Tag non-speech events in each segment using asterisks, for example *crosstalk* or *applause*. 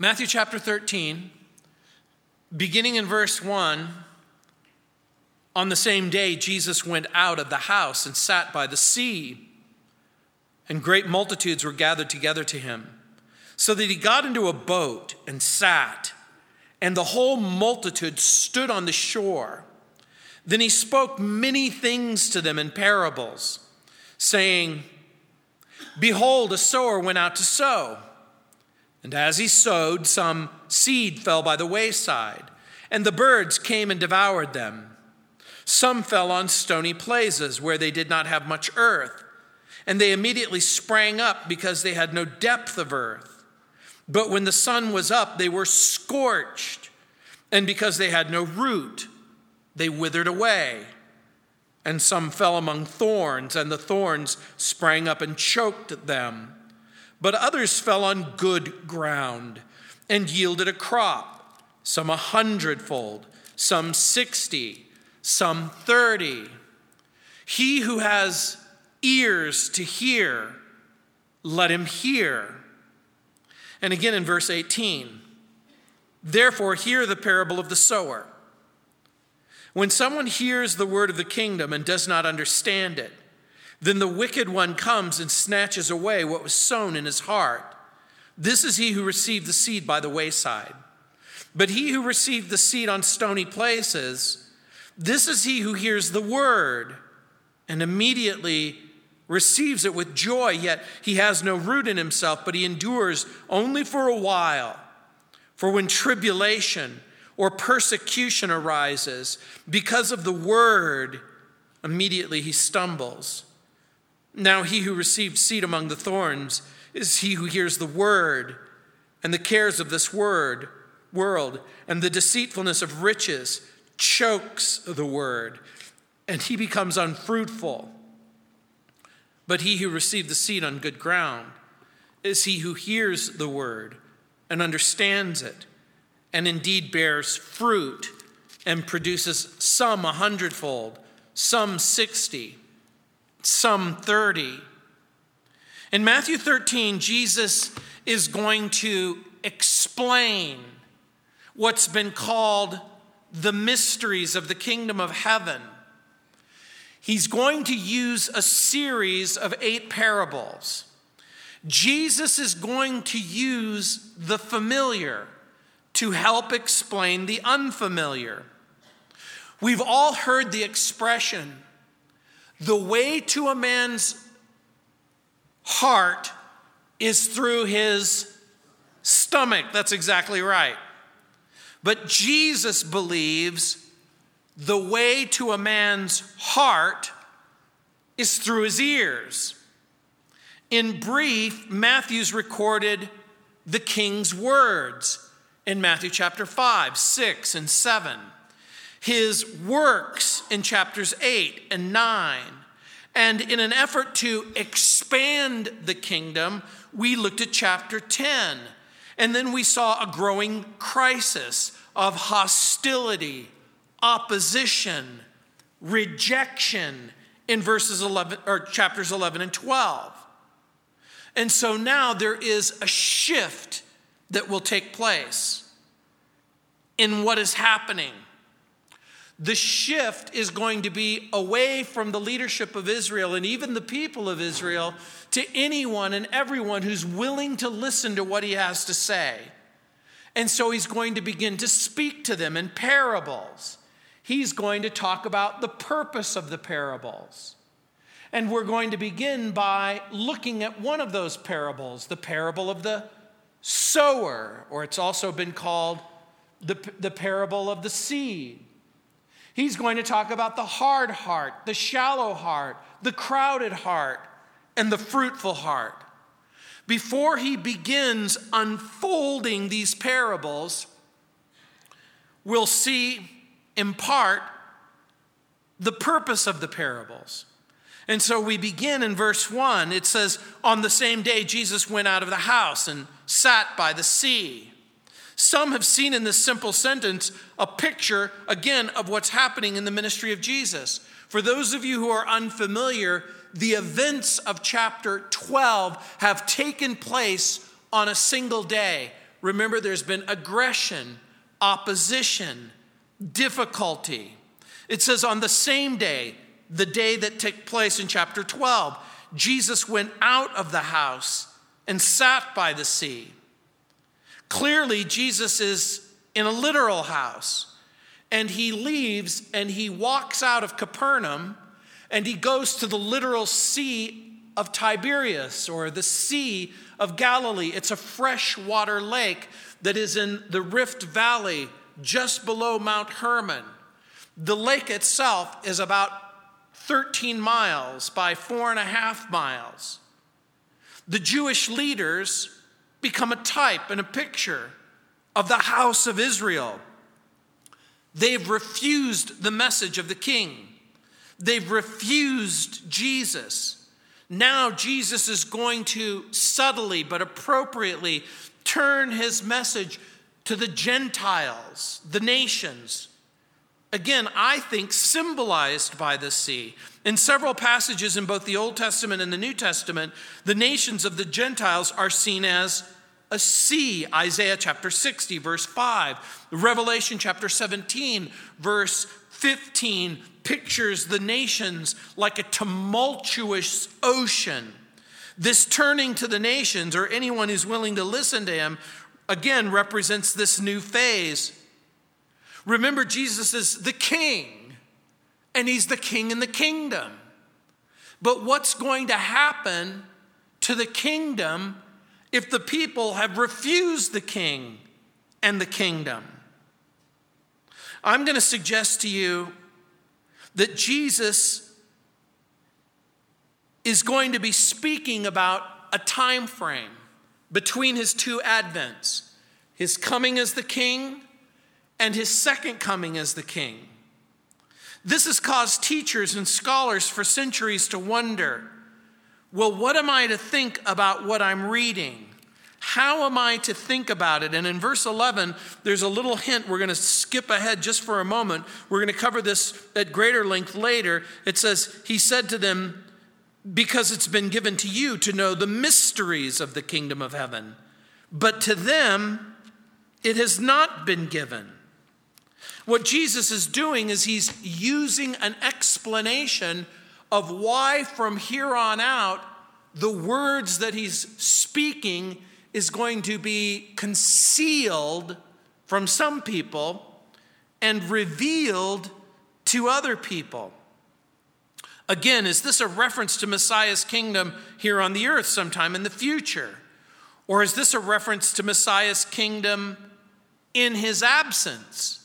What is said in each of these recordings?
Matthew chapter 13, beginning in verse 1, on the same day, Jesus went out of the house and sat by the sea, and great multitudes were gathered together to him, so that he got into a boat and sat, and the whole multitude stood on the shore. Then he spoke many things to them in parables, saying, Behold, a sower went out to sow. And as he sowed, some seed fell by the wayside, and the birds came and devoured them. Some fell on stony places where they did not have much earth, and they immediately sprang up because they had no depth of earth. But when the sun was up, they were scorched, and because they had no root, they withered away. And some fell among thorns, and the thorns sprang up and choked them. But others fell on good ground and yielded a crop, some a hundredfold, some sixty, some thirty. He who has ears to hear, let him hear. And again in verse 18, therefore, hear the parable of the sower. When someone hears the word of the kingdom and does not understand it, then the wicked one comes and snatches away what was sown in his heart. This is he who received the seed by the wayside. But he who received the seed on stony places, this is he who hears the word and immediately receives it with joy, yet he has no root in himself, but he endures only for a while. For when tribulation or persecution arises because of the word, immediately he stumbles. Now, he who received seed among the thorns is he who hears the word, and the cares of this word, world, and the deceitfulness of riches chokes the word, and he becomes unfruitful. But he who received the seed on good ground is he who hears the word and understands it, and indeed bears fruit and produces some a hundredfold, some sixty some 30. In Matthew 13, Jesus is going to explain what's been called the mysteries of the kingdom of heaven. He's going to use a series of eight parables. Jesus is going to use the familiar to help explain the unfamiliar. We've all heard the expression the way to a man's heart is through his stomach. That's exactly right. But Jesus believes the way to a man's heart is through his ears. In brief, Matthew's recorded the king's words in Matthew chapter 5, 6, and 7 his works in chapters 8 and 9. And in an effort to expand the kingdom, we looked at chapter 10. And then we saw a growing crisis of hostility, opposition, rejection in verses 11 or chapters 11 and 12. And so now there is a shift that will take place in what is happening the shift is going to be away from the leadership of Israel and even the people of Israel to anyone and everyone who's willing to listen to what he has to say. And so he's going to begin to speak to them in parables. He's going to talk about the purpose of the parables. And we're going to begin by looking at one of those parables, the parable of the sower, or it's also been called the, the parable of the seed. He's going to talk about the hard heart, the shallow heart, the crowded heart, and the fruitful heart. Before he begins unfolding these parables, we'll see in part the purpose of the parables. And so we begin in verse 1. It says, On the same day, Jesus went out of the house and sat by the sea. Some have seen in this simple sentence a picture, again, of what's happening in the ministry of Jesus. For those of you who are unfamiliar, the events of chapter 12 have taken place on a single day, remember there's been aggression, opposition, difficulty. It says on the same day, the day that took place in chapter 12, Jesus went out of the house and sat by the sea. Clearly, Jesus is in a literal house, and he leaves and he walks out of Capernaum and he goes to the literal sea of Tiberias or the Sea of Galilee. It's a freshwater lake that is in the Rift Valley just below Mount Hermon. The lake itself is about 13 miles by four and a half miles. The Jewish leaders become a type and a picture of the house of Israel. They've refused the message of the king. They've refused Jesus. Now, Jesus is going to subtly but appropriately turn his message to the Gentiles, the nations. Again, I think symbolized by the sea. In several passages in both the Old Testament and the New Testament, the nations of the Gentiles are seen as a sea. Isaiah chapter 60, verse 5. Revelation chapter 17, verse 15 pictures the nations like a tumultuous ocean. This turning to the nations, or anyone who's willing to listen to him, again represents this new phase. Remember, Jesus is the king, and he's the king in the kingdom. But what's going to happen to the kingdom if the people have refused the king and the kingdom? I'm going to suggest to you that Jesus is going to be speaking about a time frame between his two advents his coming as the king and his second coming as the king. This has caused teachers and scholars for centuries to wonder well, what am I to think about what I'm reading? How am I to think about it? And in verse 11, there's a little hint. We're going to skip ahead just for a moment. We're going to cover this at greater length later. It says, He said to them, Because it's been given to you to know the mysteries of the kingdom of heaven, but to them it has not been given. What Jesus is doing is he's using an explanation of why from here on out the words that he's speaking is going to be concealed from some people and revealed to other people. Again, is this a reference to Messiah's kingdom here on the earth sometime in the future? Or is this a reference to Messiah's kingdom in his absence?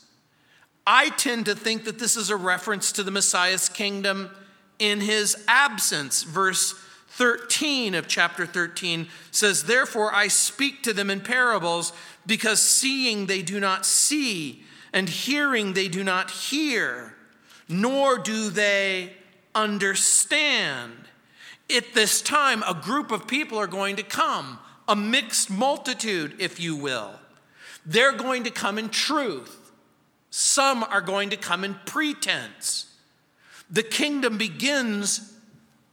I tend to think that this is a reference to the Messiah's kingdom in his absence. Verse 13 of chapter 13 says, Therefore I speak to them in parables, because seeing they do not see, and hearing they do not hear, nor do they understand. At this time, a group of people are going to come, a mixed multitude, if you will. They're going to come in truth, some are going to come in pretense. The kingdom begins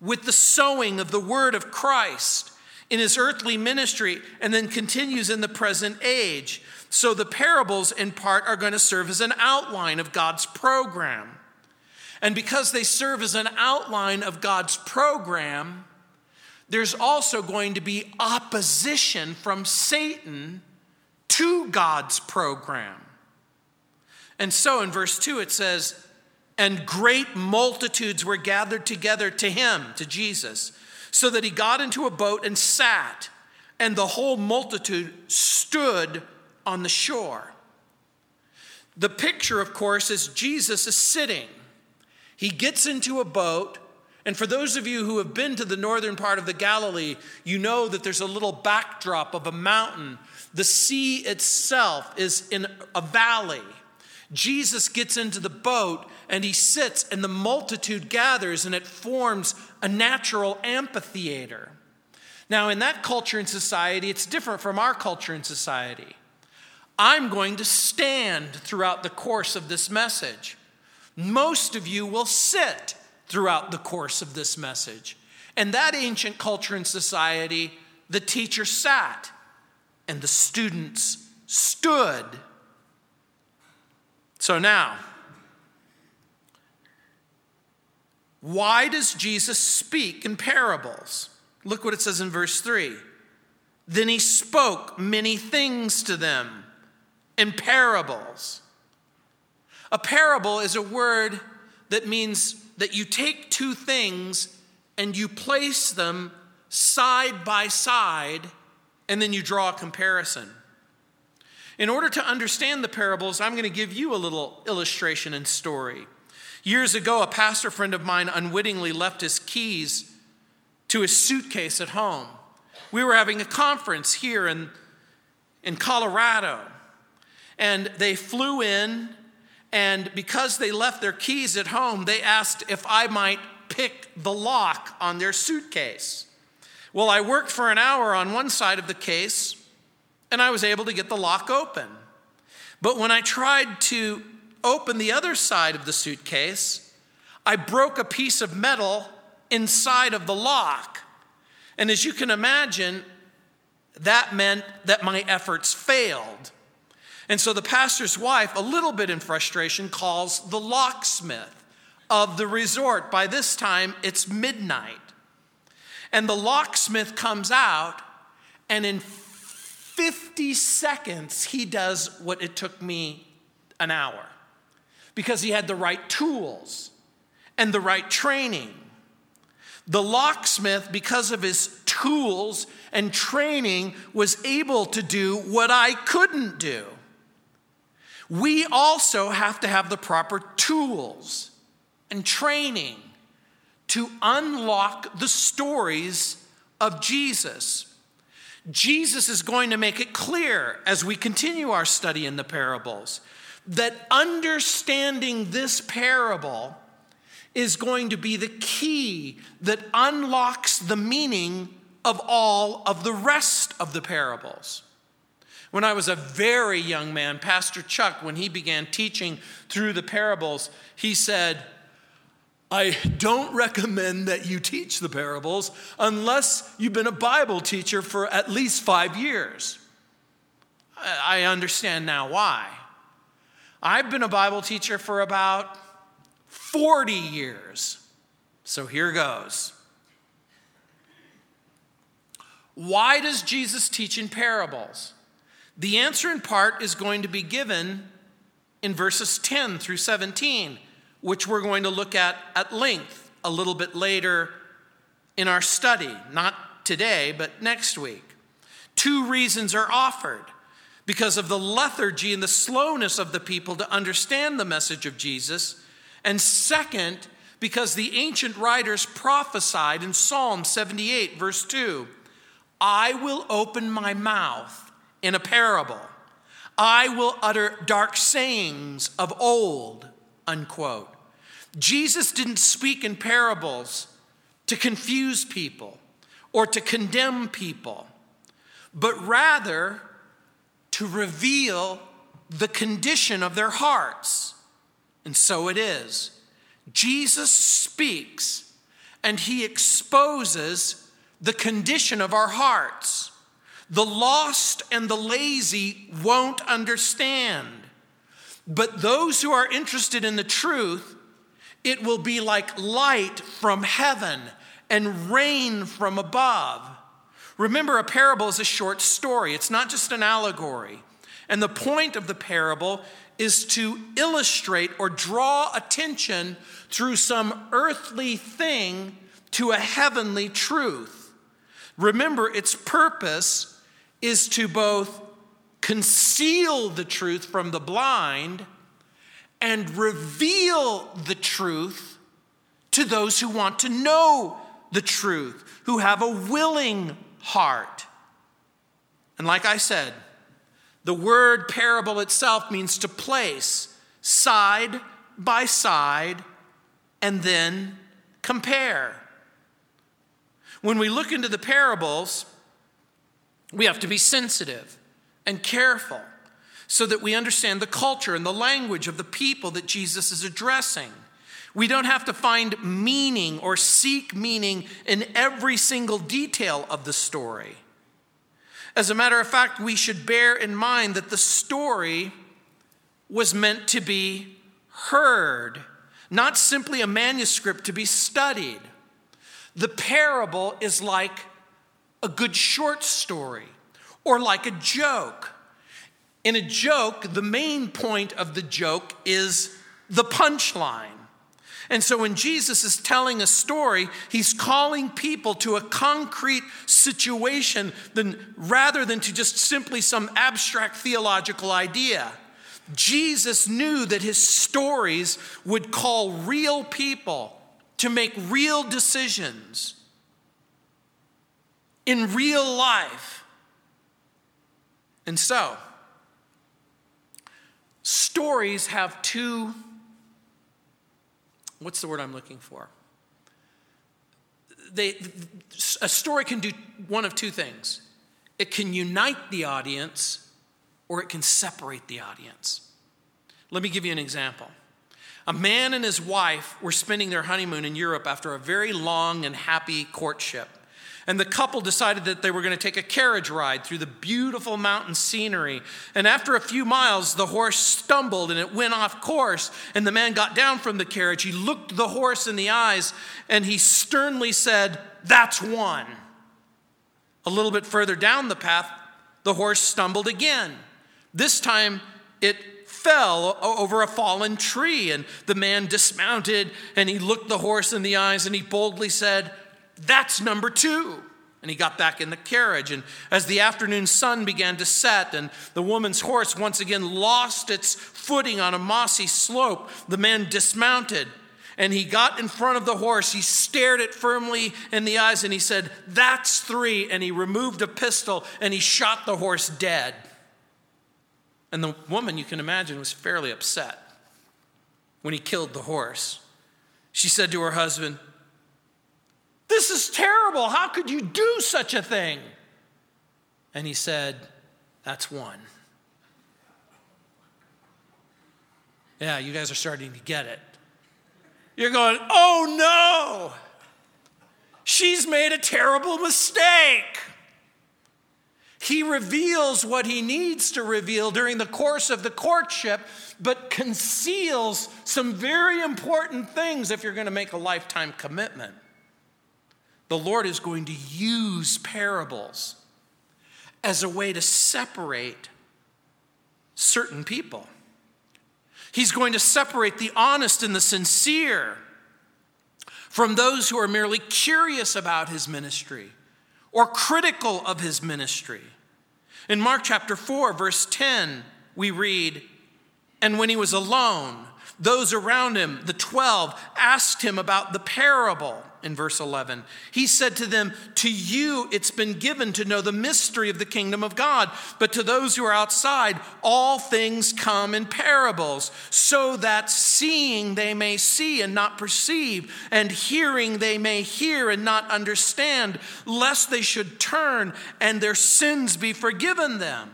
with the sowing of the word of Christ in his earthly ministry and then continues in the present age. So the parables, in part, are going to serve as an outline of God's program. And because they serve as an outline of God's program, there's also going to be opposition from Satan to God's program. And so in verse 2, it says, and great multitudes were gathered together to him, to Jesus, so that he got into a boat and sat, and the whole multitude stood on the shore. The picture, of course, is Jesus is sitting. He gets into a boat, and for those of you who have been to the northern part of the Galilee, you know that there's a little backdrop of a mountain. The sea itself is in a valley. Jesus gets into the boat and he sits, and the multitude gathers, and it forms a natural amphitheater. Now, in that culture and society, it's different from our culture and society. I'm going to stand throughout the course of this message. Most of you will sit throughout the course of this message. And that ancient culture and society, the teacher sat and the students stood. So now, why does Jesus speak in parables? Look what it says in verse 3. Then he spoke many things to them in parables. A parable is a word that means that you take two things and you place them side by side and then you draw a comparison. In order to understand the parables, I'm going to give you a little illustration and story. Years ago, a pastor friend of mine unwittingly left his keys to his suitcase at home. We were having a conference here in, in Colorado, and they flew in, and because they left their keys at home, they asked if I might pick the lock on their suitcase. Well, I worked for an hour on one side of the case, and I was able to get the lock open. But when I tried to open the other side of the suitcase, I broke a piece of metal inside of the lock. And as you can imagine, that meant that my efforts failed. And so the pastor's wife, a little bit in frustration, calls the locksmith of the resort. By this time, it's midnight. And the locksmith comes out, and in 50 seconds, he does what it took me an hour because he had the right tools and the right training. The locksmith, because of his tools and training, was able to do what I couldn't do. We also have to have the proper tools and training to unlock the stories of Jesus. Jesus is going to make it clear as we continue our study in the parables that understanding this parable is going to be the key that unlocks the meaning of all of the rest of the parables. When I was a very young man, Pastor Chuck, when he began teaching through the parables, he said, I don't recommend that you teach the parables unless you've been a Bible teacher for at least five years. I understand now why. I've been a Bible teacher for about 40 years. So here goes. Why does Jesus teach in parables? The answer in part is going to be given in verses 10 through 17, which we're going to look at at length a little bit later in our study, not today, but next week. Two reasons are offered because of the lethargy and the slowness of the people to understand the message of Jesus and second, because the ancient writers prophesied in Psalm 78, verse 2 I will open my mouth in a parable, I will utter dark sayings of old, unquote. Jesus didn't speak in parables to confuse people or to condemn people, but rather to reveal the condition of their hearts. And so it is. Jesus speaks and he exposes the condition of our hearts. The lost and the lazy won't understand. But those who are interested in the truth, it will be like light from heaven and rain from above. Remember, a parable is a short story, it's not just an allegory. And the point of the parable is to illustrate or draw attention through some earthly thing to a heavenly truth. Remember, its purpose is to both conceal the truth from the blind and reveal the truth to those who want to know the truth, who have a willing heart. And like I said, the word parable itself means to place side by side and then compare. When we look into the parables, we have to be sensitive and careful so that we understand the culture and the language of the people that Jesus is addressing. We don't have to find meaning or seek meaning in every single detail of the story. As a matter of fact, we should bear in mind that the story was meant to be heard, not simply a manuscript to be studied. The parable is like a good short story or like a joke. In a joke, the main point of the joke is the punchline. And so when Jesus is telling a story, he's calling people to a concrete situation than, rather than to just simply some abstract theological idea. Jesus knew that his stories would call real people to make real decisions in real life. And so, stories have two what's the word I'm looking for? They, a story can do one of two things it can unite the audience or it can separate the audience. Let me give you an example. A man and his wife were spending their honeymoon in Europe after a very long and happy courtship. And the couple decided that they were going to take a carriage ride through the beautiful mountain scenery. And after a few miles, the horse stumbled and it went off course. And the man got down from the carriage. He looked the horse in the eyes and he sternly said, That's one. A little bit further down the path, the horse stumbled again. This time, it fell over a fallen tree, and the man dismounted and he looked the horse in the eyes and he boldly said, that's number two. And he got back in the carriage. And as the afternoon sun began to set, and the woman's horse once again lost its footing on a mossy slope, the man dismounted and he got in front of the horse. He stared it firmly in the eyes and he said, That's three. And he removed a pistol and he shot the horse dead. And the woman, you can imagine, was fairly upset when he killed the horse. She said to her husband, this is terrible. How could you do such a thing? And he said, That's one. Yeah, you guys are starting to get it. You're going, Oh no, she's made a terrible mistake. He reveals what he needs to reveal during the course of the courtship, but conceals some very important things if you're going to make a lifetime commitment the Lord is going to use parables as a way to separate certain people. He's going to separate the honest and the sincere from those who are merely curious about his ministry or critical of his ministry. In Mark chapter 4, verse 10, we read, And when he was alone, those around him, the 12, asked him about the parable in verse 11. He said to them, To you it's been given to know the mystery of the kingdom of God, but to those who are outside, all things come in parables, so that seeing they may see and not perceive, and hearing they may hear and not understand, lest they should turn and their sins be forgiven them.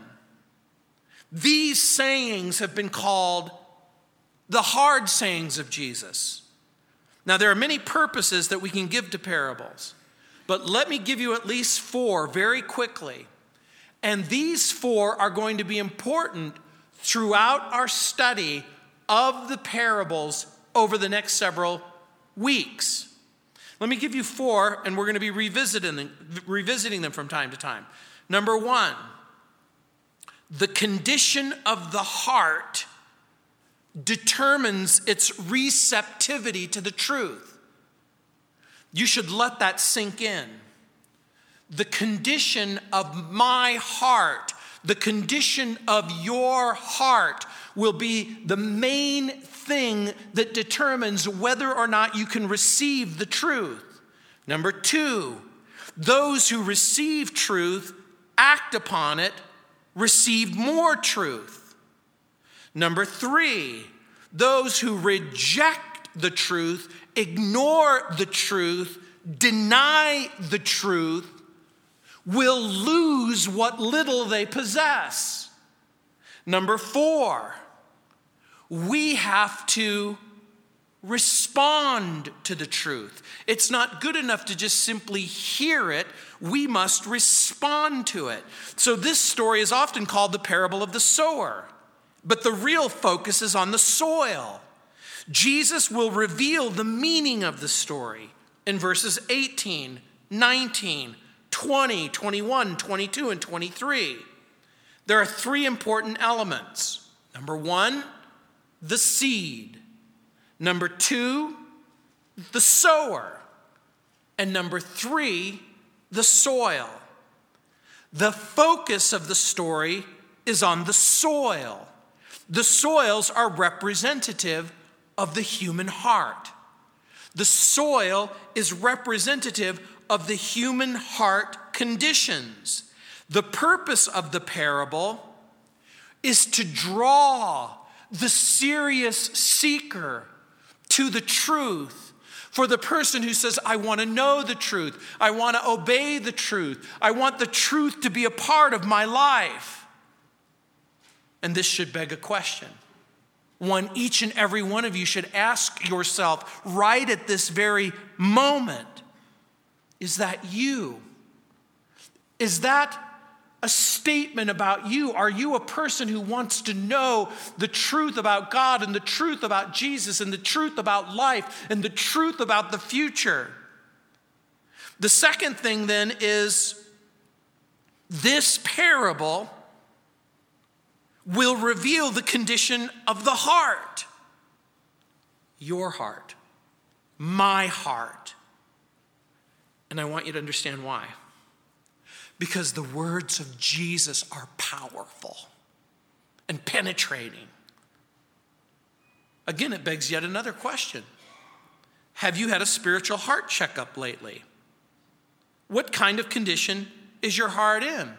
These sayings have been called the hard sayings of Jesus. Now, there are many purposes that we can give to parables, but let me give you at least four very quickly. And these four are going to be important throughout our study of the parables over the next several weeks. Let me give you four, and we're going to be revisiting them, revisiting them from time to time. Number one, the condition of the heart determines its receptivity to the truth. You should let that sink in. The condition of my heart, the condition of your heart, will be the main thing that determines whether or not you can receive the truth. Number two, those who receive truth, act upon it, receive more truth. Number three, those who reject the truth, ignore the truth, deny the truth, will lose what little they possess. Number four, we have to respond to the truth. It's not good enough to just simply hear it, we must respond to it. So, this story is often called the parable of the sower, but the real focus is on the soil. Jesus will reveal the meaning of the story in verses 18, 19, 20, 21, 22, and 23. There are three important elements. Number one, the seed. Number two, the sower. And number three, the soil. The focus of the story is on the soil. The soils are representative of the human heart. The soil is representative of the human heart conditions. The purpose of the parable is to draw the serious seeker to the truth. For the person who says, I want to know the truth, I want to obey the truth, I want the truth to be a part of my life. And this should beg a question. One each and every one of you should ask yourself right at this very moment is that you? Is that a statement about you? Are you a person who wants to know the truth about God and the truth about Jesus and the truth about life and the truth about the future? The second thing then is this parable will reveal the condition of the heart. Your heart, my heart. And I want you to understand why because the words of Jesus are powerful and penetrating. Again, it begs yet another question Have you had a spiritual heart checkup lately? What kind of condition is your heart in?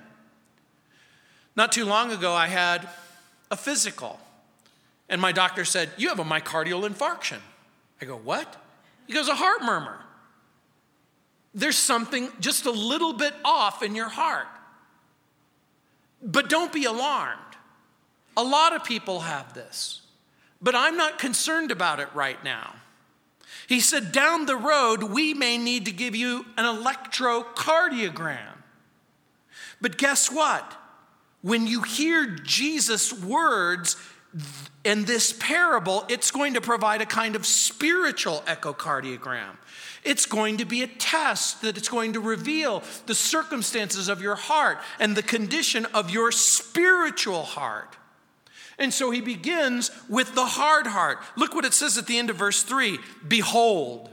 Not too long ago, I had a physical, and my doctor said, You have a myocardial infarction. I go, What? He goes, A heart murmur there's something just a little bit off in your heart. But don't be alarmed. A lot of people have this, but I'm not concerned about it right now. He said, Down the road, we may need to give you an electrocardiogram. But guess what? When you hear Jesus' words in this parable, it's going to provide a kind of spiritual echocardiogram. It's going to be a test that it's going to reveal the circumstances of your heart and the condition of your spiritual heart. And so he begins with the hard heart. Look what it says at the end of verse 3 Behold.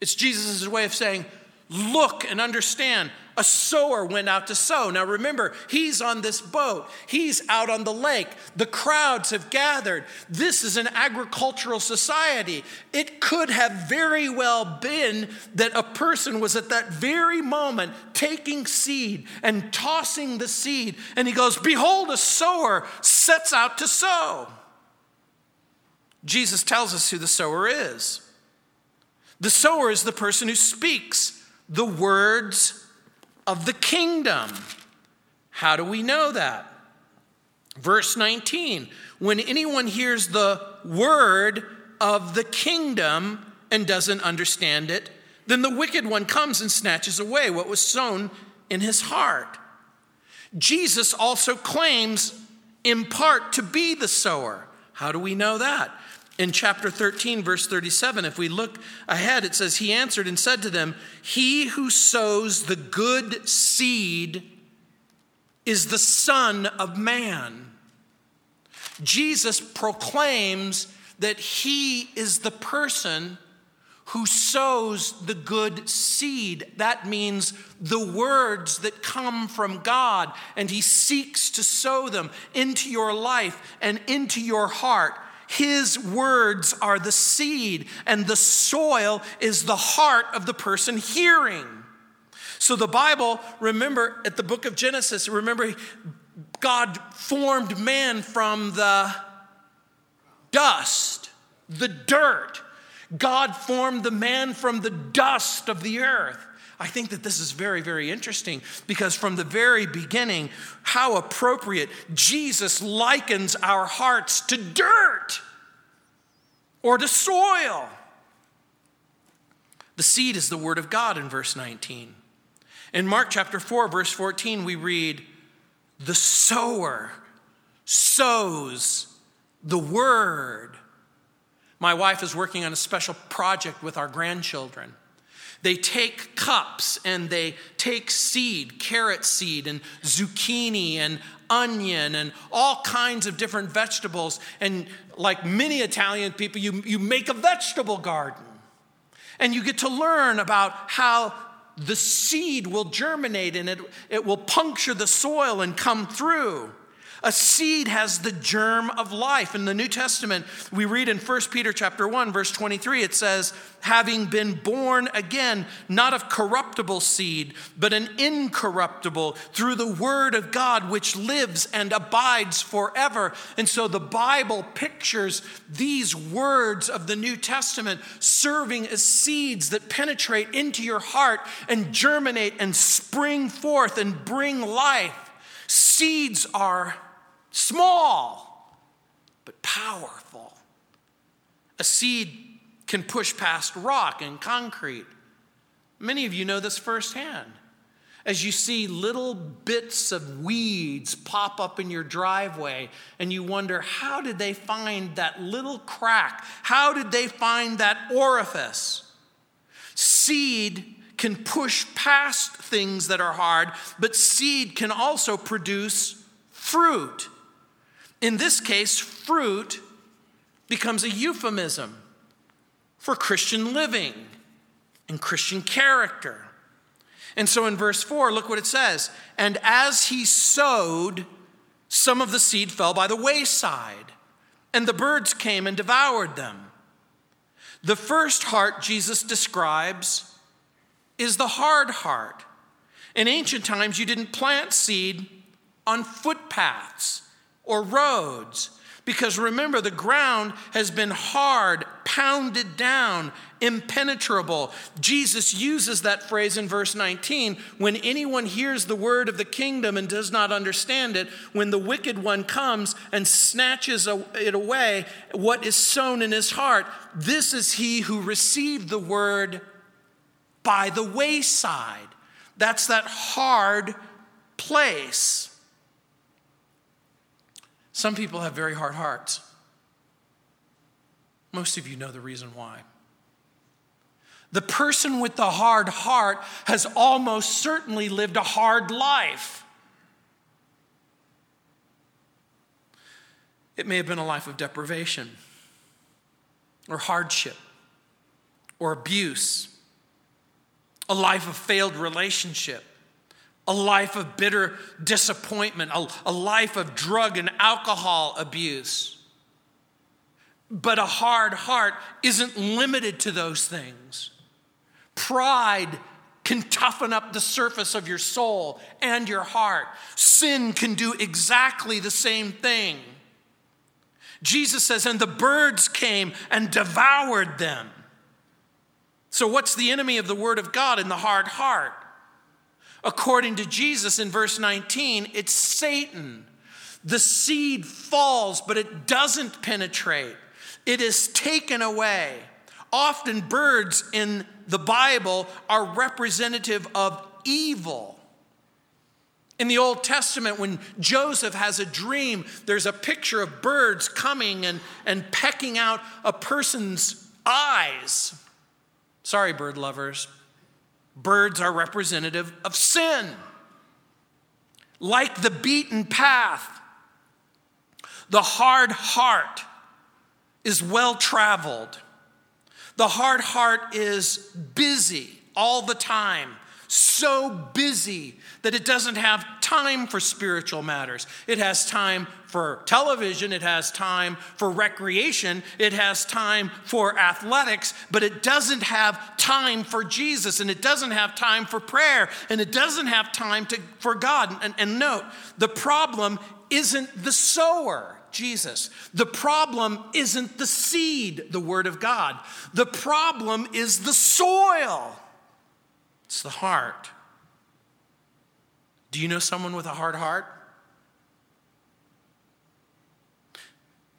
It's Jesus' way of saying, Look and understand a sower went out to sow. Now remember, he's on this boat, he's out on the lake. The crowds have gathered. This is an agricultural society. It could have very well been that a person was at that very moment taking seed and tossing the seed, and he goes, Behold, a sower sets out to sow. Jesus tells us who the sower is. The sower is the person who speaks the words of the kingdom. How do we know that? Verse 19 When anyone hears the word of the kingdom and doesn't understand it, then the wicked one comes and snatches away what was sown in his heart. Jesus also claims, in part, to be the sower. How do we know that? In chapter 13, verse 37, if we look ahead, it says, He answered and said to them, He who sows the good seed is the Son of Man. Jesus proclaims that He is the person who sows the good seed. That means the words that come from God, and He seeks to sow them into your life and into your heart. His words are the seed, and the soil is the heart of the person hearing. So the Bible, remember at the book of Genesis, remember God formed man from the dust, the dirt. God formed the man from the dust of the earth. I think that this is very, very interesting because from the very beginning, how appropriate Jesus likens our hearts to dirt. or to soil. The seed is the word of God in verse 19. In Mark chapter 4, verse 14, we read, The sower sows the word. My wife is working on a special project with our grandchildren. They take cups and they take seed, carrot seed, and zucchini, and onion, and all kinds of different vegetables. And like many Italian people, you, you make a vegetable garden. And you get to learn about how the seed will germinate and it, it will puncture the soil and come through. A seed has the germ of life. In the New Testament, we read in 1 Peter chapter 1 verse 23 it says, "Having been born again, not of corruptible seed, but an incorruptible through the word of God which lives and abides forever." And so the Bible pictures these words of the New Testament serving as seeds that penetrate into your heart and germinate and spring forth and bring life. Seeds are small, but powerful. A seed can push past rock and concrete. Many of you know this firsthand. As you see little bits of weeds pop up in your driveway, and you wonder, how did they find that little crack? How did they find that orifice? Seed can push past things that are hard, but seed can also produce fruit. In this case, fruit becomes a euphemism for Christian living and Christian character. And so in verse 4, look what it says. And as he sowed, some of the seed fell by the wayside, and the birds came and devoured them. The first heart Jesus describes is the hard heart. In ancient times, you didn't plant seed on footpaths or roads. Because remember, the ground has been hard, pounded down, impenetrable. Jesus uses that phrase in verse 19 when anyone hears the word of the kingdom and does not understand it, when the wicked one comes and snatches it away, what is sown in his heart, this is he who received the word by the wayside. That's that hard place. Some people have very hard hearts. Most of you know the reason why. The person with the hard heart has almost certainly lived a hard life. It may have been a life of deprivation, or hardship, or abuse, a life of failed relationship, a life of bitter disappointment, a, a life of drug and alcohol abuse. But a hard heart isn't limited to those things. Pride can toughen up the surface of your soul and your heart. Sin can do exactly the same thing. Jesus says, and the birds came and devoured them. So, what's the enemy of the Word of God in the hard heart? According to Jesus in verse 19, it's Satan. The seed falls, but it doesn't penetrate, it is taken away. Often, birds in the Bible are representative of evil. In the Old Testament, when Joseph has a dream, there's a picture of birds coming and, and pecking out a person's eyes. Sorry, bird lovers, Birds are representative of sin. Like the beaten path, the hard heart is well traveled. The hard heart is busy all the time, so busy that it doesn't have time for spiritual matters. It has time for television, it has time for recreation, it has time for athletics, but it doesn't have time for Jesus, and it doesn't have time for prayer, and it doesn't have time to, for God. And, and note, the problem isn't the sower. Jesus. The problem isn't the seed, the Word of God. The problem is the soil, it's the heart. Do you know someone with a hard heart?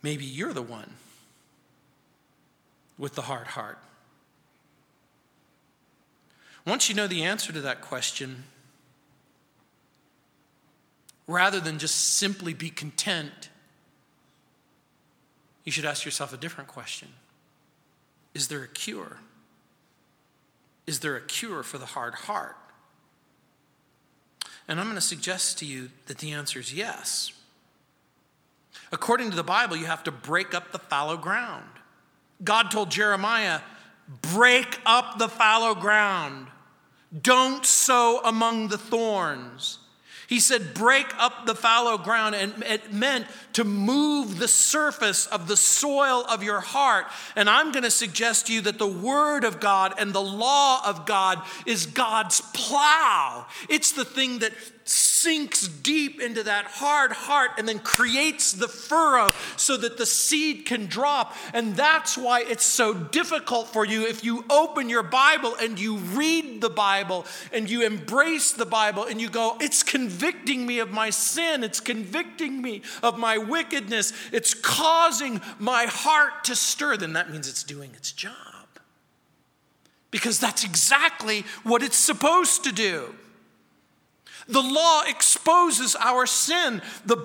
Maybe you're the one. with the hard heart? Once you know the answer to that question, rather than just simply be content, you should ask yourself a different question Is there a cure? Is there a cure for the hard heart? And I'm going to suggest to you that the answer is yes. According to the Bible, you have to break up the fallow ground. God told Jeremiah, break up the fallow ground. Don't sow among the thorns. He said, break up the fallow ground, and it meant to move the surface of the soil of your heart. And I'm going to suggest to you that the Word of God and the law of God is God's plow. It's the thing that sinks deep into that hard heart and then creates the furrow so that the seed can drop. And that's why it's so difficult for you if you open your Bible and you read the Bible and you embrace the Bible and you go, It's convicting me of my sin, it's convicting me of my wickedness, it's causing my heart to stir. Then that means it's doing its job. Because that's exactly what it's supposed to do. The law exposes our sin. The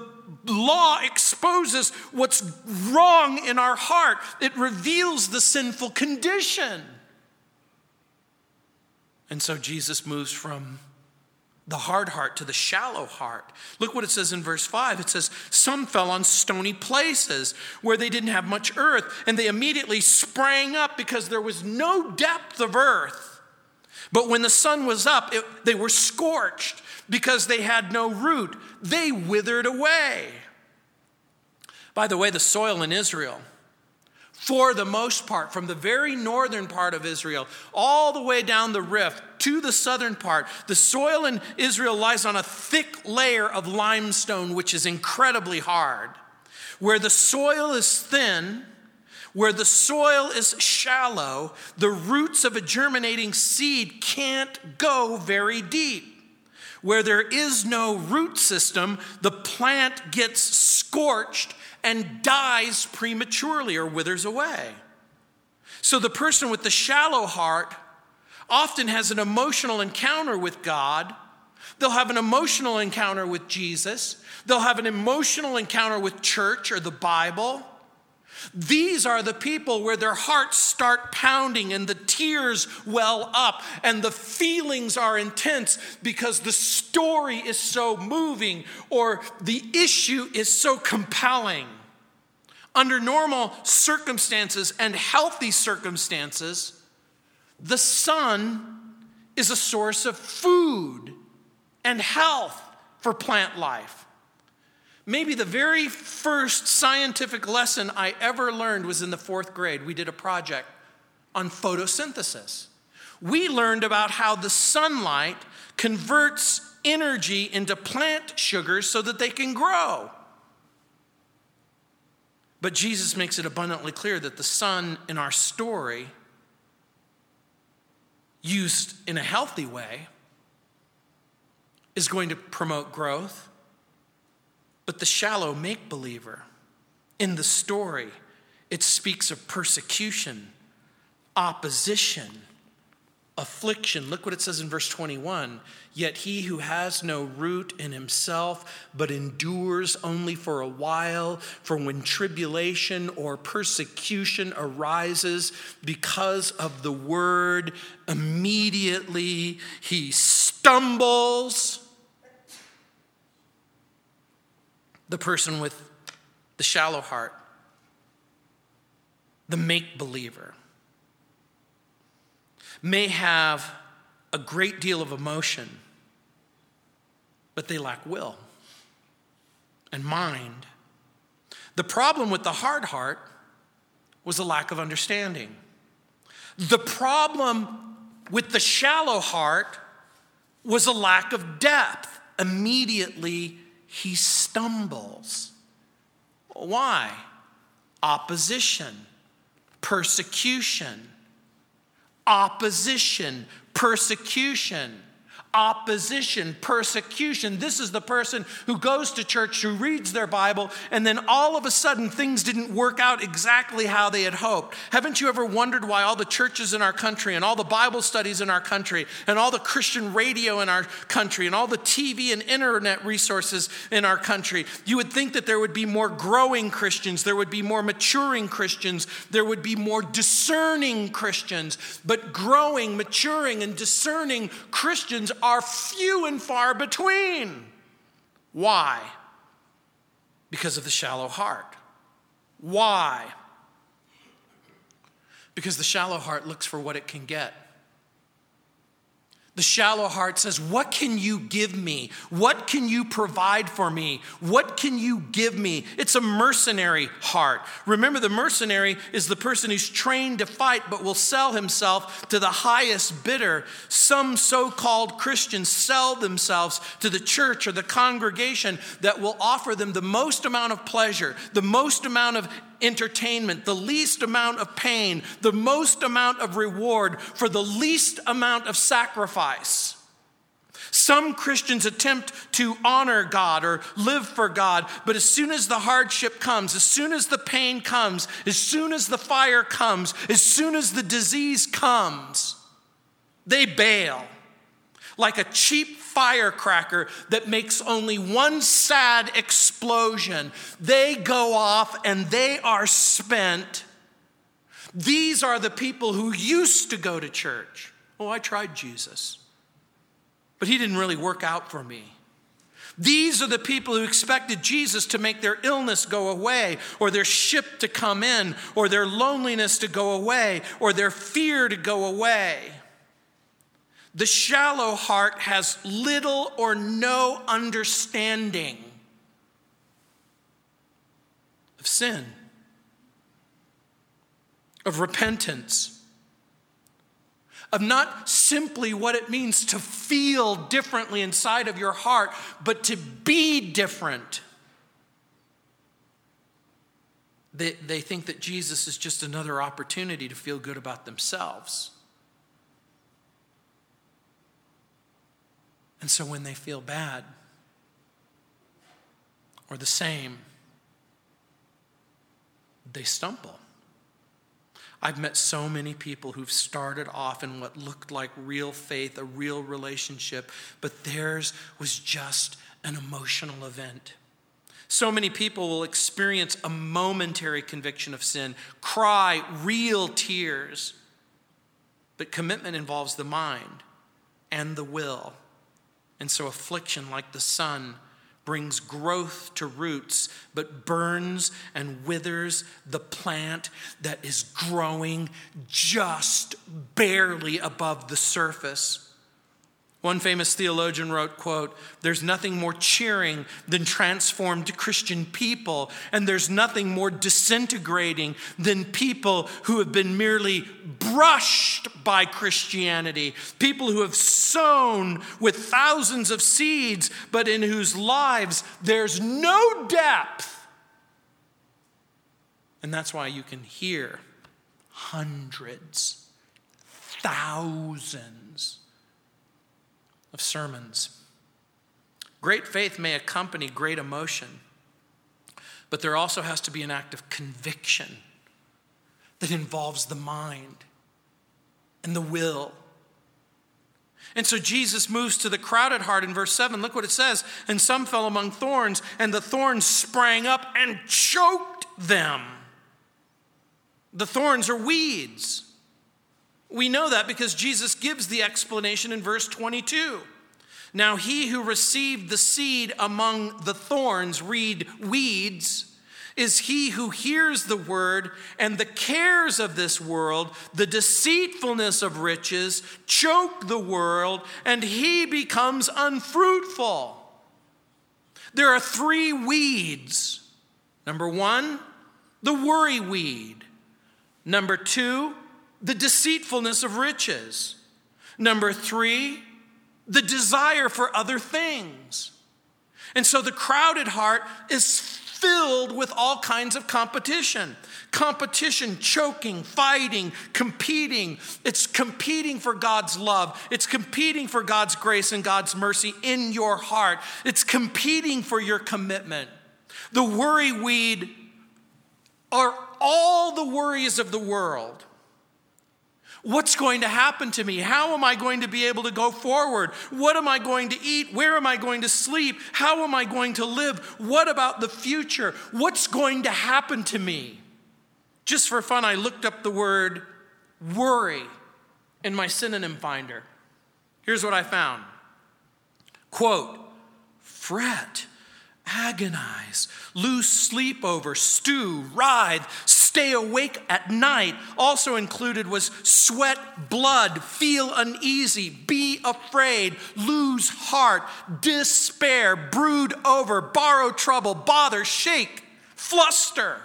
law exposes what's wrong in our heart, it reveals the sinful condition. And so Jesus moves from the hard heart to the shallow heart. Look what it says in verse 5. It says, Some fell on stony places where they didn't have much earth, and they immediately sprang up because there was no depth of earth. But when the sun was up, it, they were scorched because they had no root. They withered away. By the way, the soil in Israel, for the most part, from the very northern part of Israel, all the way down the rift to the southern part, the soil in Israel lies on a thick layer of limestone, which is incredibly hard. Where the soil is thin, where the soil is shallow, the roots of a germinating seed can't go very deep. Where there is no root system, the plant gets scorched and dies prematurely or withers away. So the person with the shallow heart often has an emotional encounter with God. They'll have an emotional encounter with Jesus. They'll have an emotional encounter with church or the Bible. These are the people where their hearts start pounding and the tears well up and the feelings are intense because the story is so moving or the issue is so compelling. Under normal circumstances and healthy circumstances, the sun is a source of food and health for plant life. Maybe the very first scientific lesson I ever learned was in the fourth grade. We did a project on photosynthesis. We learned about how the sunlight converts energy into plant sugars so that they can grow. But Jesus makes it abundantly clear that the sun in our story, used in a healthy way, is going to promote growth but the shallow make believer in the story, it speaks of persecution, opposition, affliction. Look what it says in verse 21 Yet he who has no root in himself, but endures only for a while, for when tribulation or persecution arises because of the word, immediately he stumbles the person with the shallow heart, the make believer, may have a great deal of emotion, but they lack will and mind. The problem with the hard heart was a lack of understanding. The problem with the shallow heart was a lack of depth. Immediately, he stumbles. Why? Opposition, persecution, opposition, persecution, opposition, persecution. This is the person who goes to church, who reads their Bible, and then all of a sudden things didn't work out exactly how they had hoped. Haven't you ever wondered why all the churches in our country and all the Bible studies in our country and all the Christian radio in our country and all the TV and internet resources in our country, you would think that there would be more growing Christians, there would be more maturing Christians, there would be more discerning Christians, but growing, maturing, and discerning Christians are few and far between. Why? Because of the shallow heart. Why? Because the shallow heart looks for what it can get. The shallow heart says, What can you give me? What can you provide for me? What can you give me? It's a mercenary heart. Remember, the mercenary is the person who's trained to fight but will sell himself to the highest bidder. Some so called Christians sell themselves to the church or the congregation that will offer them the most amount of pleasure, the most amount of entertainment, the least amount of pain, the most amount of reward for the least amount of sacrifice. Some Christians attempt to honor God or live for God, but as soon as the hardship comes, as soon as the pain comes, as soon as the fire comes, as soon as the disease comes, they bail like a cheap firecracker that makes only one sad explosion. They go off and they are spent. These are the people who used to go to church. Oh, I tried Jesus, but he didn't really work out for me. These are the people who expected Jesus to make their illness go away, or their ship to come in, or their loneliness to go away, or their fear to go away. The shallow heart has little or no understanding of sin, of repentance, of not simply what it means to feel differently inside of your heart, but to be different. They, they think that Jesus is just another opportunity to feel good about themselves. And so when they feel bad or the same, they stumble. I've met so many people who've started off in what looked like real faith, a real relationship, but theirs was just an emotional event. So many people will experience a momentary conviction of sin, cry real tears, but commitment involves the mind and the will. And so, affliction, like the sun, brings growth to roots, but burns and withers the plant that is growing just barely above the surface. One famous theologian wrote, quote, "There's nothing more cheering than transformed Christian people, and there's nothing more disintegrating than people who have been merely brushed by Christianity, people who have sown with thousands of seeds, but in whose lives there's no depth." And that's why you can hear hundreds, thousands of sermons. Great faith may accompany great emotion, but there also has to be an act of conviction that involves the mind and the will. And so Jesus moves to the crowded heart in verse 7. Look what it says. And some fell among thorns, and the thorns sprang up and choked them. The thorns are weeds. We know that because Jesus gives the explanation in verse 22. Now, he who received the seed among the thorns, read weeds, is he who hears the word and the cares of this world, the deceitfulness of riches, choke the world, and he becomes unfruitful. There are three weeds. Number one, the worry weed. Number two, the deceitfulness of riches. Number three, the desire for other things. And so the crowded heart is filled with all kinds of competition. Competition, choking, fighting, competing. It's competing for God's love. It's competing for God's grace and God's mercy in your heart. It's competing for your commitment. The worry weed are all the worries of the world. What's going to happen to me? How am I going to be able to go forward? What am I going to eat? Where am I going to sleep? How am I going to live? What about the future? What's going to happen to me? Just for fun, I looked up the word worry in my synonym finder. Here's what I found quote, fret agonize, lose sleep over, stew, writhe, stay awake at night. Also included was sweat blood, feel uneasy, be afraid, lose heart, despair, brood over, borrow trouble, bother, shake, fluster.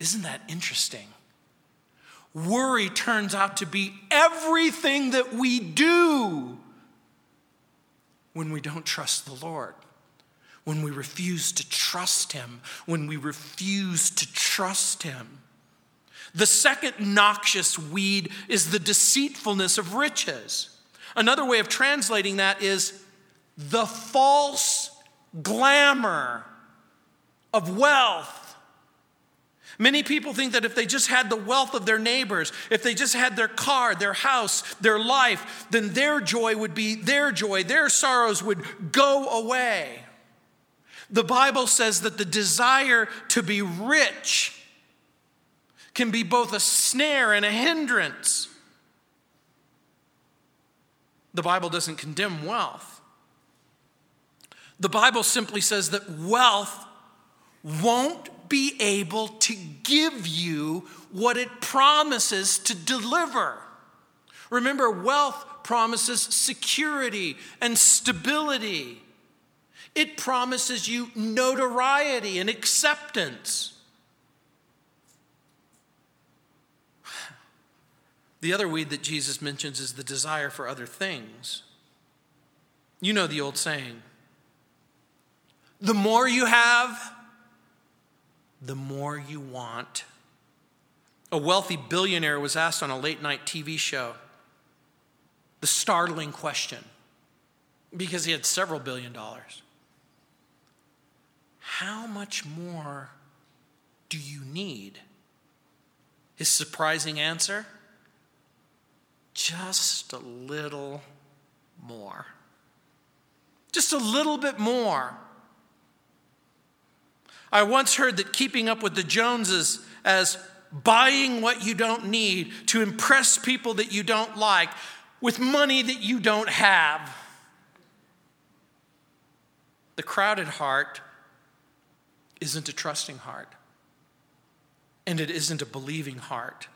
Isn't that interesting? Worry turns out to be everything that we do when we don't trust the Lord, when we refuse to trust Him, when we refuse to trust Him. The second noxious weed is the deceitfulness of riches. Another way of translating that is the false glamour of wealth Many people think that if they just had the wealth of their neighbors, if they just had their car, their house, their life, then their joy would be their joy, their sorrows would go away. The Bible says that the desire to be rich can be both a snare and a hindrance. The Bible doesn't condemn wealth. The Bible simply says that wealth won't be able to give you what it promises to deliver. Remember, wealth promises security and stability. It promises you notoriety and acceptance. *sighs* The other weed that Jesus mentions is the desire for other things. You know the old saying the more you have, the more you want. A wealthy billionaire was asked on a late night TV show the startling question because he had several billion dollars How much more do you need? His surprising answer just a little more. Just a little bit more. I once heard that keeping up with the Joneses as buying what you don't need to impress people that you don't like with money that you don't have. The crowded heart isn't a trusting heart, and it isn't a believing heart,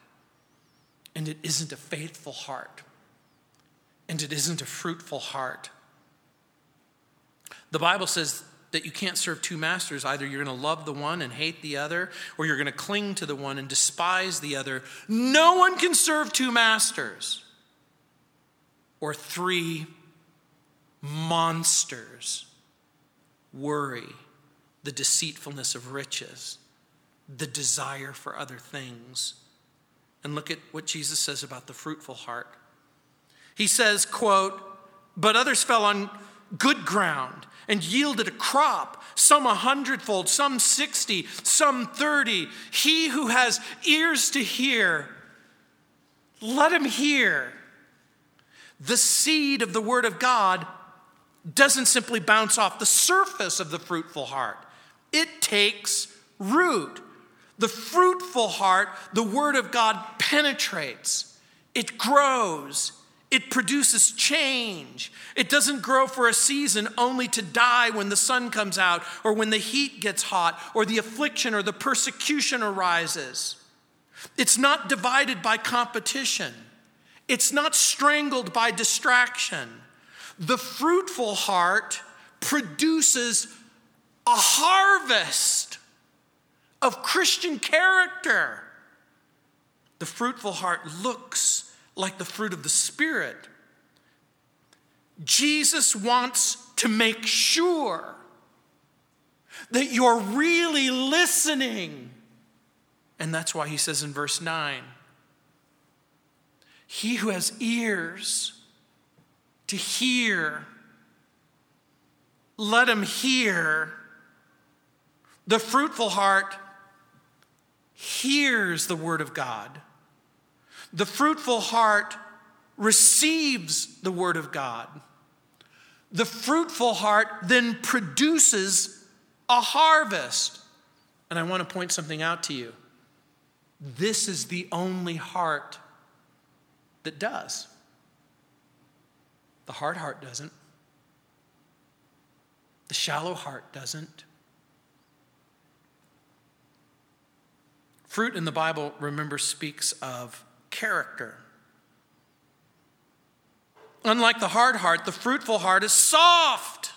and it isn't a faithful heart, and it isn't a fruitful heart. The Bible says that you can't serve two masters. Either you're going to love the one and hate the other, or you're going to cling to the one and despise the other. No one can serve two masters or three monsters worry, the deceitfulness of riches, the desire for other things. And look at what Jesus says about the fruitful heart. He says, quote, but others fell on good ground and yielded a crop, some a hundredfold, some sixty, some thirty. He who has ears to hear, let him hear. The seed of the Word of God doesn't simply bounce off the surface of the fruitful heart, it takes root. The fruitful heart, the Word of God penetrates, it grows, it produces change. It doesn't grow for a season only to die when the sun comes out or when the heat gets hot or the affliction or the persecution arises. It's not divided by competition. It's not strangled by distraction. The fruitful heart produces a harvest of Christian character. The fruitful heart looks like the fruit of the Spirit. Jesus wants to make sure that you're really listening. And that's why he says in verse 9 He who has ears to hear, let him hear. The fruitful heart hears the word of God. The fruitful heart receives the word of God. The fruitful heart then produces a harvest. And I want to point something out to you. This is the only heart that does. The hard heart doesn't. The shallow heart doesn't. Fruit in the Bible, remember, speaks of character. Unlike the hard heart, the fruitful heart is soft.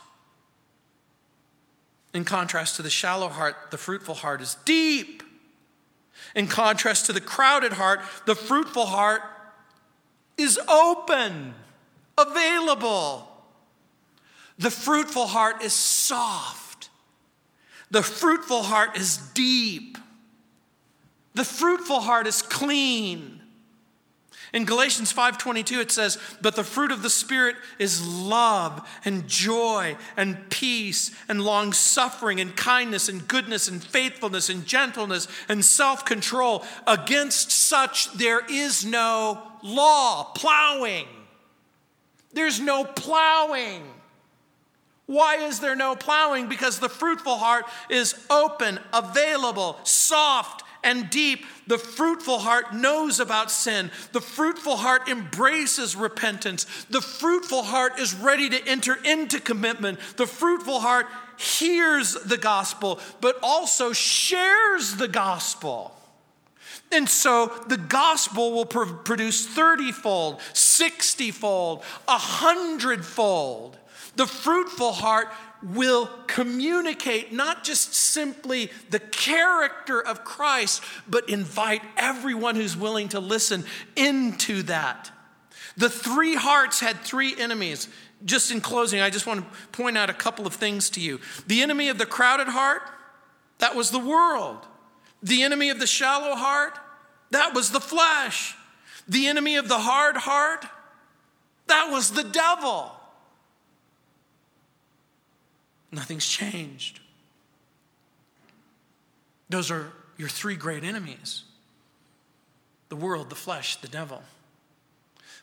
In contrast to the shallow heart, the fruitful heart is deep. In contrast to the crowded heart, the fruitful heart is open, available. The fruitful heart is soft. The fruitful heart is deep. The fruitful heart is clean. In Galatians 5:22 it says, "But the fruit of the spirit is love and joy and peace and long-suffering and kindness and goodness and faithfulness and gentleness and self-control. Against such there is no law." Plowing. There's no plowing. Why is there no plowing? Because the fruitful heart is open, available, soft, and deep. The fruitful heart knows about sin. The fruitful heart embraces repentance. The fruitful heart is ready to enter into commitment. The fruitful heart hears the gospel, but also shares the gospel. And so the gospel will produce 30 fold, 60 fold, 100 fold. The fruitful heart will communicate not just simply the character of Christ, but invite everyone who's willing to listen into that. The three hearts had three enemies. Just in closing, I just want to point out a couple of things to you. The enemy of the crowded heart, that was the world. The enemy of the shallow heart, that was the flesh. The enemy of the hard heart, that was the devil. Nothing's changed. Those are your three great enemies the world, the flesh, the devil.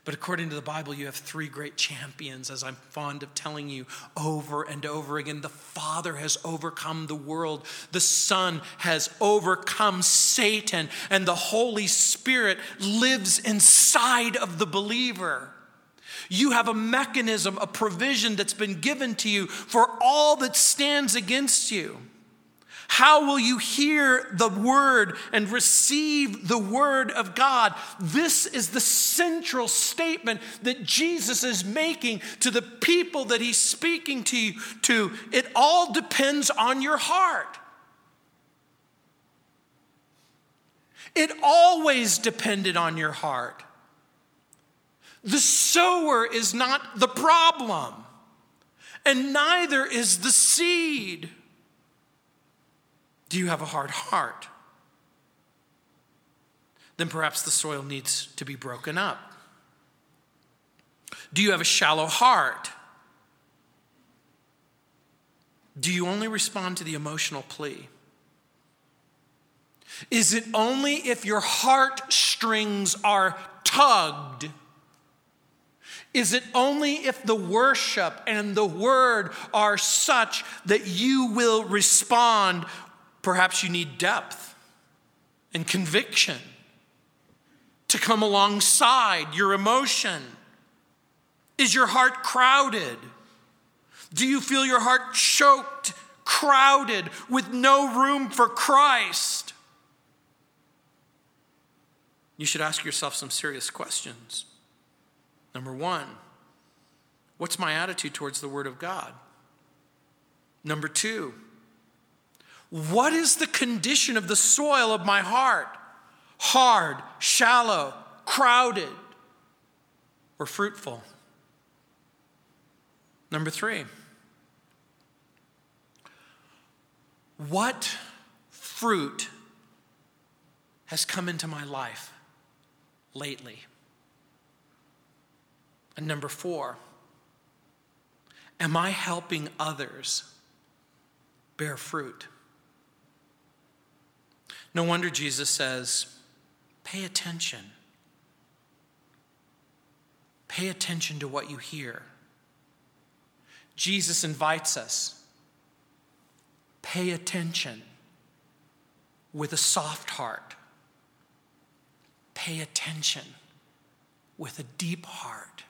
But according to the Bible, you have three great champions, as I'm fond of telling you over and over again. The Father has overcome the world, the Son has overcome Satan, and the Holy Spirit lives inside of the believer. You have a mechanism, a provision that's been given to you for all that stands against you. How will you hear the word and receive the word of God? This is the central statement that Jesus is making to the people that he's speaking to you to. It all depends on your heart. It always depended on your heart. The sower is not the problem, and neither is the seed. Do you have a hard heart? Then perhaps the soil needs to be broken up. Do you have a shallow heart? Do you only respond to the emotional plea? Is it only if your heartstrings are tugged is it only if the worship and the word are such that you will respond? Perhaps you need depth and conviction to come alongside your emotion. Is your heart crowded? Do you feel your heart choked, crowded, with no room for Christ? You should ask yourself some serious questions. Number one, what's my attitude towards the Word of God? Number two, what is the condition of the soil of my heart? Hard, shallow, crowded, or fruitful? Number three, What fruit has come into my life lately? And number four, am I helping others bear fruit? No wonder Jesus says, pay attention. Pay attention to what you hear. Jesus invites us, pay attention with a soft heart. Pay attention with a deep heart.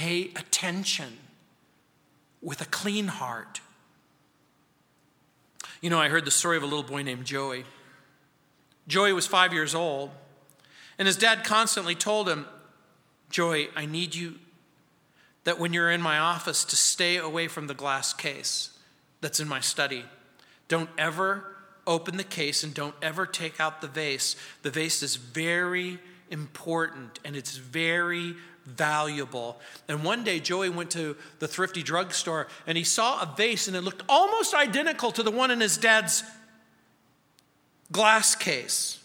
Pay attention with a clean heart. You know, I heard the story of a little boy named Joey. Joey was five years old, and his dad constantly told him, Joey, I need you that when you're in my office to stay away from the glass case that's in my study. Don't ever open the case and don't ever take out the vase. The vase is very important and it's very valuable. And one day, Joey went to the thrifty drugstore and he saw a vase and it looked almost identical to the one in his dad's glass case.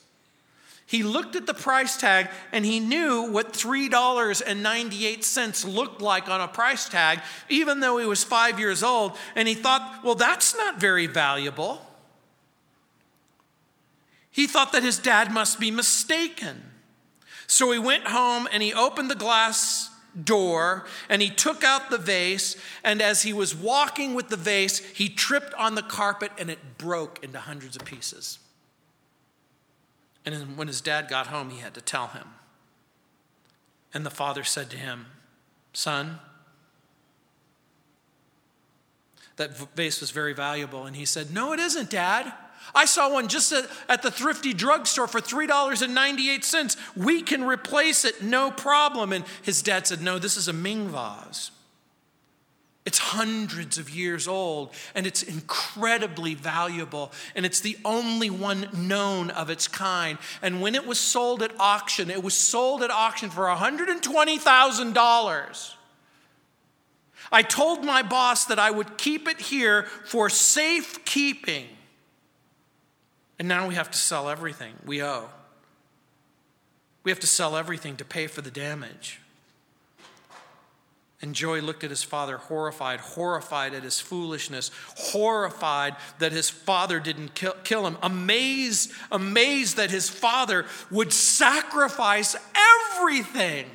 He looked at the price tag and he knew what $3.98 looked like on a price tag, even though he was five years old. And he thought, well, that's not very valuable. He thought that his dad must be mistaken. So he went home and he opened the glass door and he took out the vase. And as he was walking with the vase, he tripped on the carpet and it broke into hundreds of pieces. And when his dad got home, he had to tell him. And the father said to him, Son, that vase was very valuable. And he said, No, it isn't, Dad. I saw one just at, the thrifty drugstore for $3.98. We can replace it, no problem. And his dad said, No, this is a Ming vase. It's hundreds of years old and it's incredibly valuable and it's the only one known of its kind. And when it was sold at auction, it was sold at auction for $120,000. I told my boss that I would keep it here for safekeeping. And now we have to sell everything we owe. We have to sell everything to pay for the damage. And Joy looked at his father, horrified, horrified at his foolishness, horrified that his father didn't kill, kill, him, amazed, amazed that his father would sacrifice everything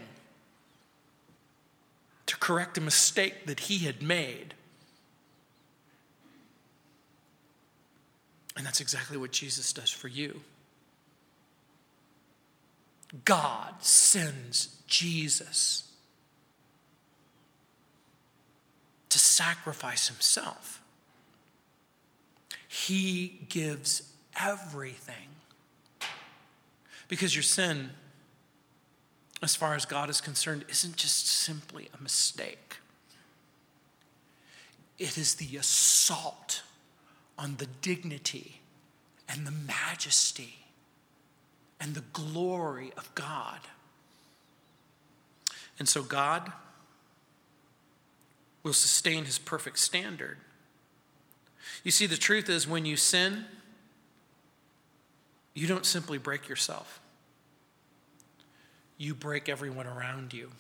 to correct a mistake that he had made. And that's exactly what Jesus does for you. God sends Jesus to sacrifice himself. He gives everything. Because your sin, as far as God is concerned, isn't just simply a mistake, it is the assault on the dignity and the majesty and the glory of God. And so God will sustain his perfect standard. You see, the truth is when you sin, you don't simply break yourself, you break everyone around you.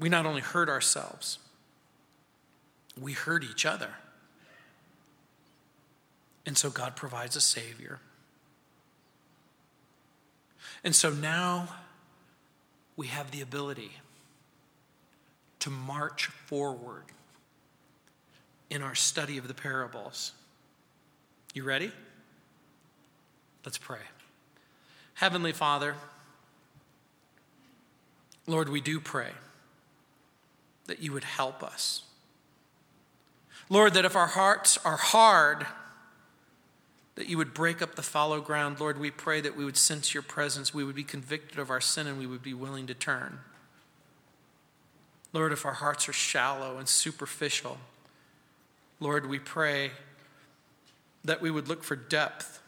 We not only hurt ourselves, we hurt each other. And so God provides a Savior. And so now we have the ability to march forward in our study of the parables. You ready? Let's pray. Heavenly Father, Lord, we do pray that you would help us. Lord, that if our hearts are hard, that you would break up the fallow ground. Lord, we pray that we would sense your presence, we would be convicted of our sin, and we would be willing to turn. Lord, if our hearts are shallow and superficial, Lord, we pray that we would look for depth,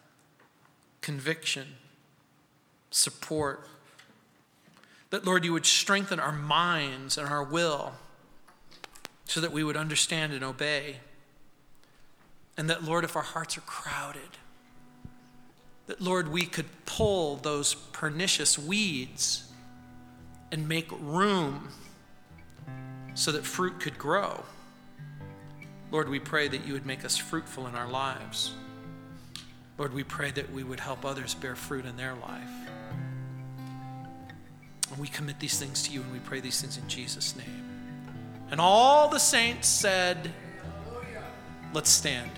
conviction, support. That, Lord, you would strengthen our minds and our will so that we would understand and obey. And that, Lord, if our hearts are crowded, that, Lord, we could pull those pernicious weeds and make room so that fruit could grow. Lord, we pray that you would make us fruitful in our lives. Lord, we pray that we would help others bear fruit in their life. And we commit these things to you and we pray these things in Jesus' name. And all the saints said, Let's stand.